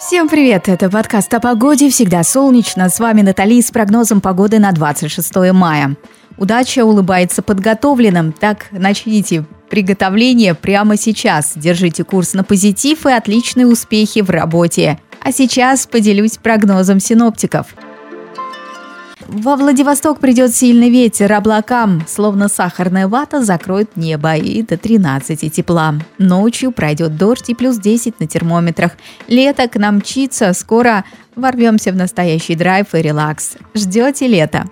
Всем привет! Это подкаст о погоде «Всегда солнечно». С вами Натали с прогнозом погоды на 26 мая. Удача улыбается подготовленным. Так начните приготовление прямо сейчас. Держите курс на позитив и отличные успехи в работе. А сейчас поделюсь прогнозом синоптиков – во Владивосток придет сильный ветер, облакам, словно сахарная вата, закроет небо и до 13 тепла. Ночью пройдет дождь и плюс 10 на термометрах. Лето к нам мчится, скоро ворвемся в настоящий драйв и релакс. Ждете лето?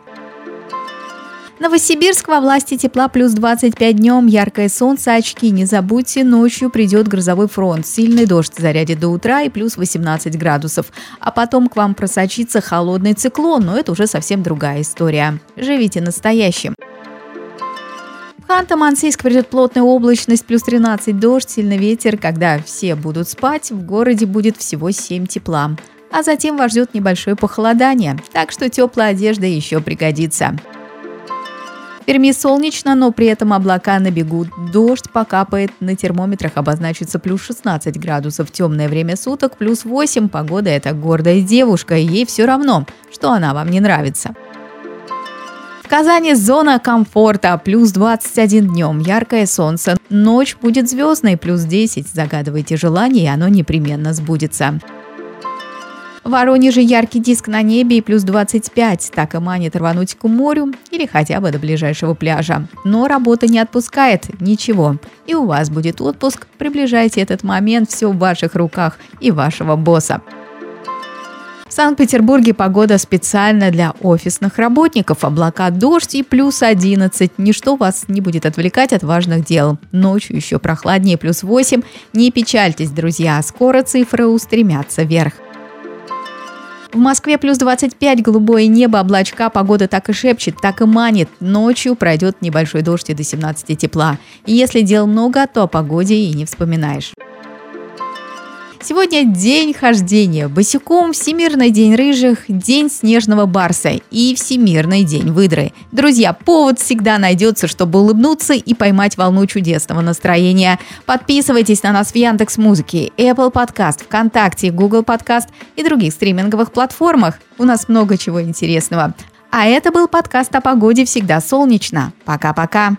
Новосибирск во власти тепла плюс 25 днем, яркое солнце, очки. Не забудьте, ночью придет грозовой фронт. Сильный дождь зарядит до утра и плюс 18 градусов. А потом к вам просочится холодный циклон, но это уже совсем другая история. Живите настоящим. Ханты-Мансийск придет плотная облачность, плюс 13 дождь, сильный ветер. Когда все будут спать, в городе будет всего 7 тепла. А затем вас ждет небольшое похолодание, так что теплая одежда еще пригодится. Перми солнечно, но при этом облака набегут. Дождь покапает, на термометрах обозначится плюс 16 градусов. Темное время суток плюс 8. Погода – это гордая девушка, и ей все равно, что она вам не нравится. В Казани зона комфорта, плюс 21 днем, яркое солнце. Ночь будет звездной, плюс 10. Загадывайте желание, и оно непременно сбудется. Воронеже яркий диск на небе и плюс 25. Так и манит рвануть к морю или хотя бы до ближайшего пляжа. Но работа не отпускает ничего. И у вас будет отпуск. Приближайте этот момент, все в ваших руках и вашего босса. В Санкт-Петербурге погода специально для офисных работников. Облака, дождь и плюс 11. Ничто вас не будет отвлекать от важных дел. Ночью еще прохладнее, плюс 8. Не печальтесь, друзья, скоро цифры устремятся вверх. В Москве плюс 25, голубое небо, облачка, погода так и шепчет, так и манит. Ночью пройдет небольшой дождь и до 17 тепла. И если дел много, то о погоде и не вспоминаешь. Сегодня день хождения босиком, Всемирный день рыжих, день снежного барса и Всемирный день выдры. Друзья, повод всегда найдется, чтобы улыбнуться и поймать волну чудесного настроения. Подписывайтесь на нас в Яндекс Музыке, Apple Podcast, ВКонтакте, Google Podcast и других стриминговых платформах. У нас много чего интересного. А это был подкаст о погоде «Всегда солнечно». Пока-пока.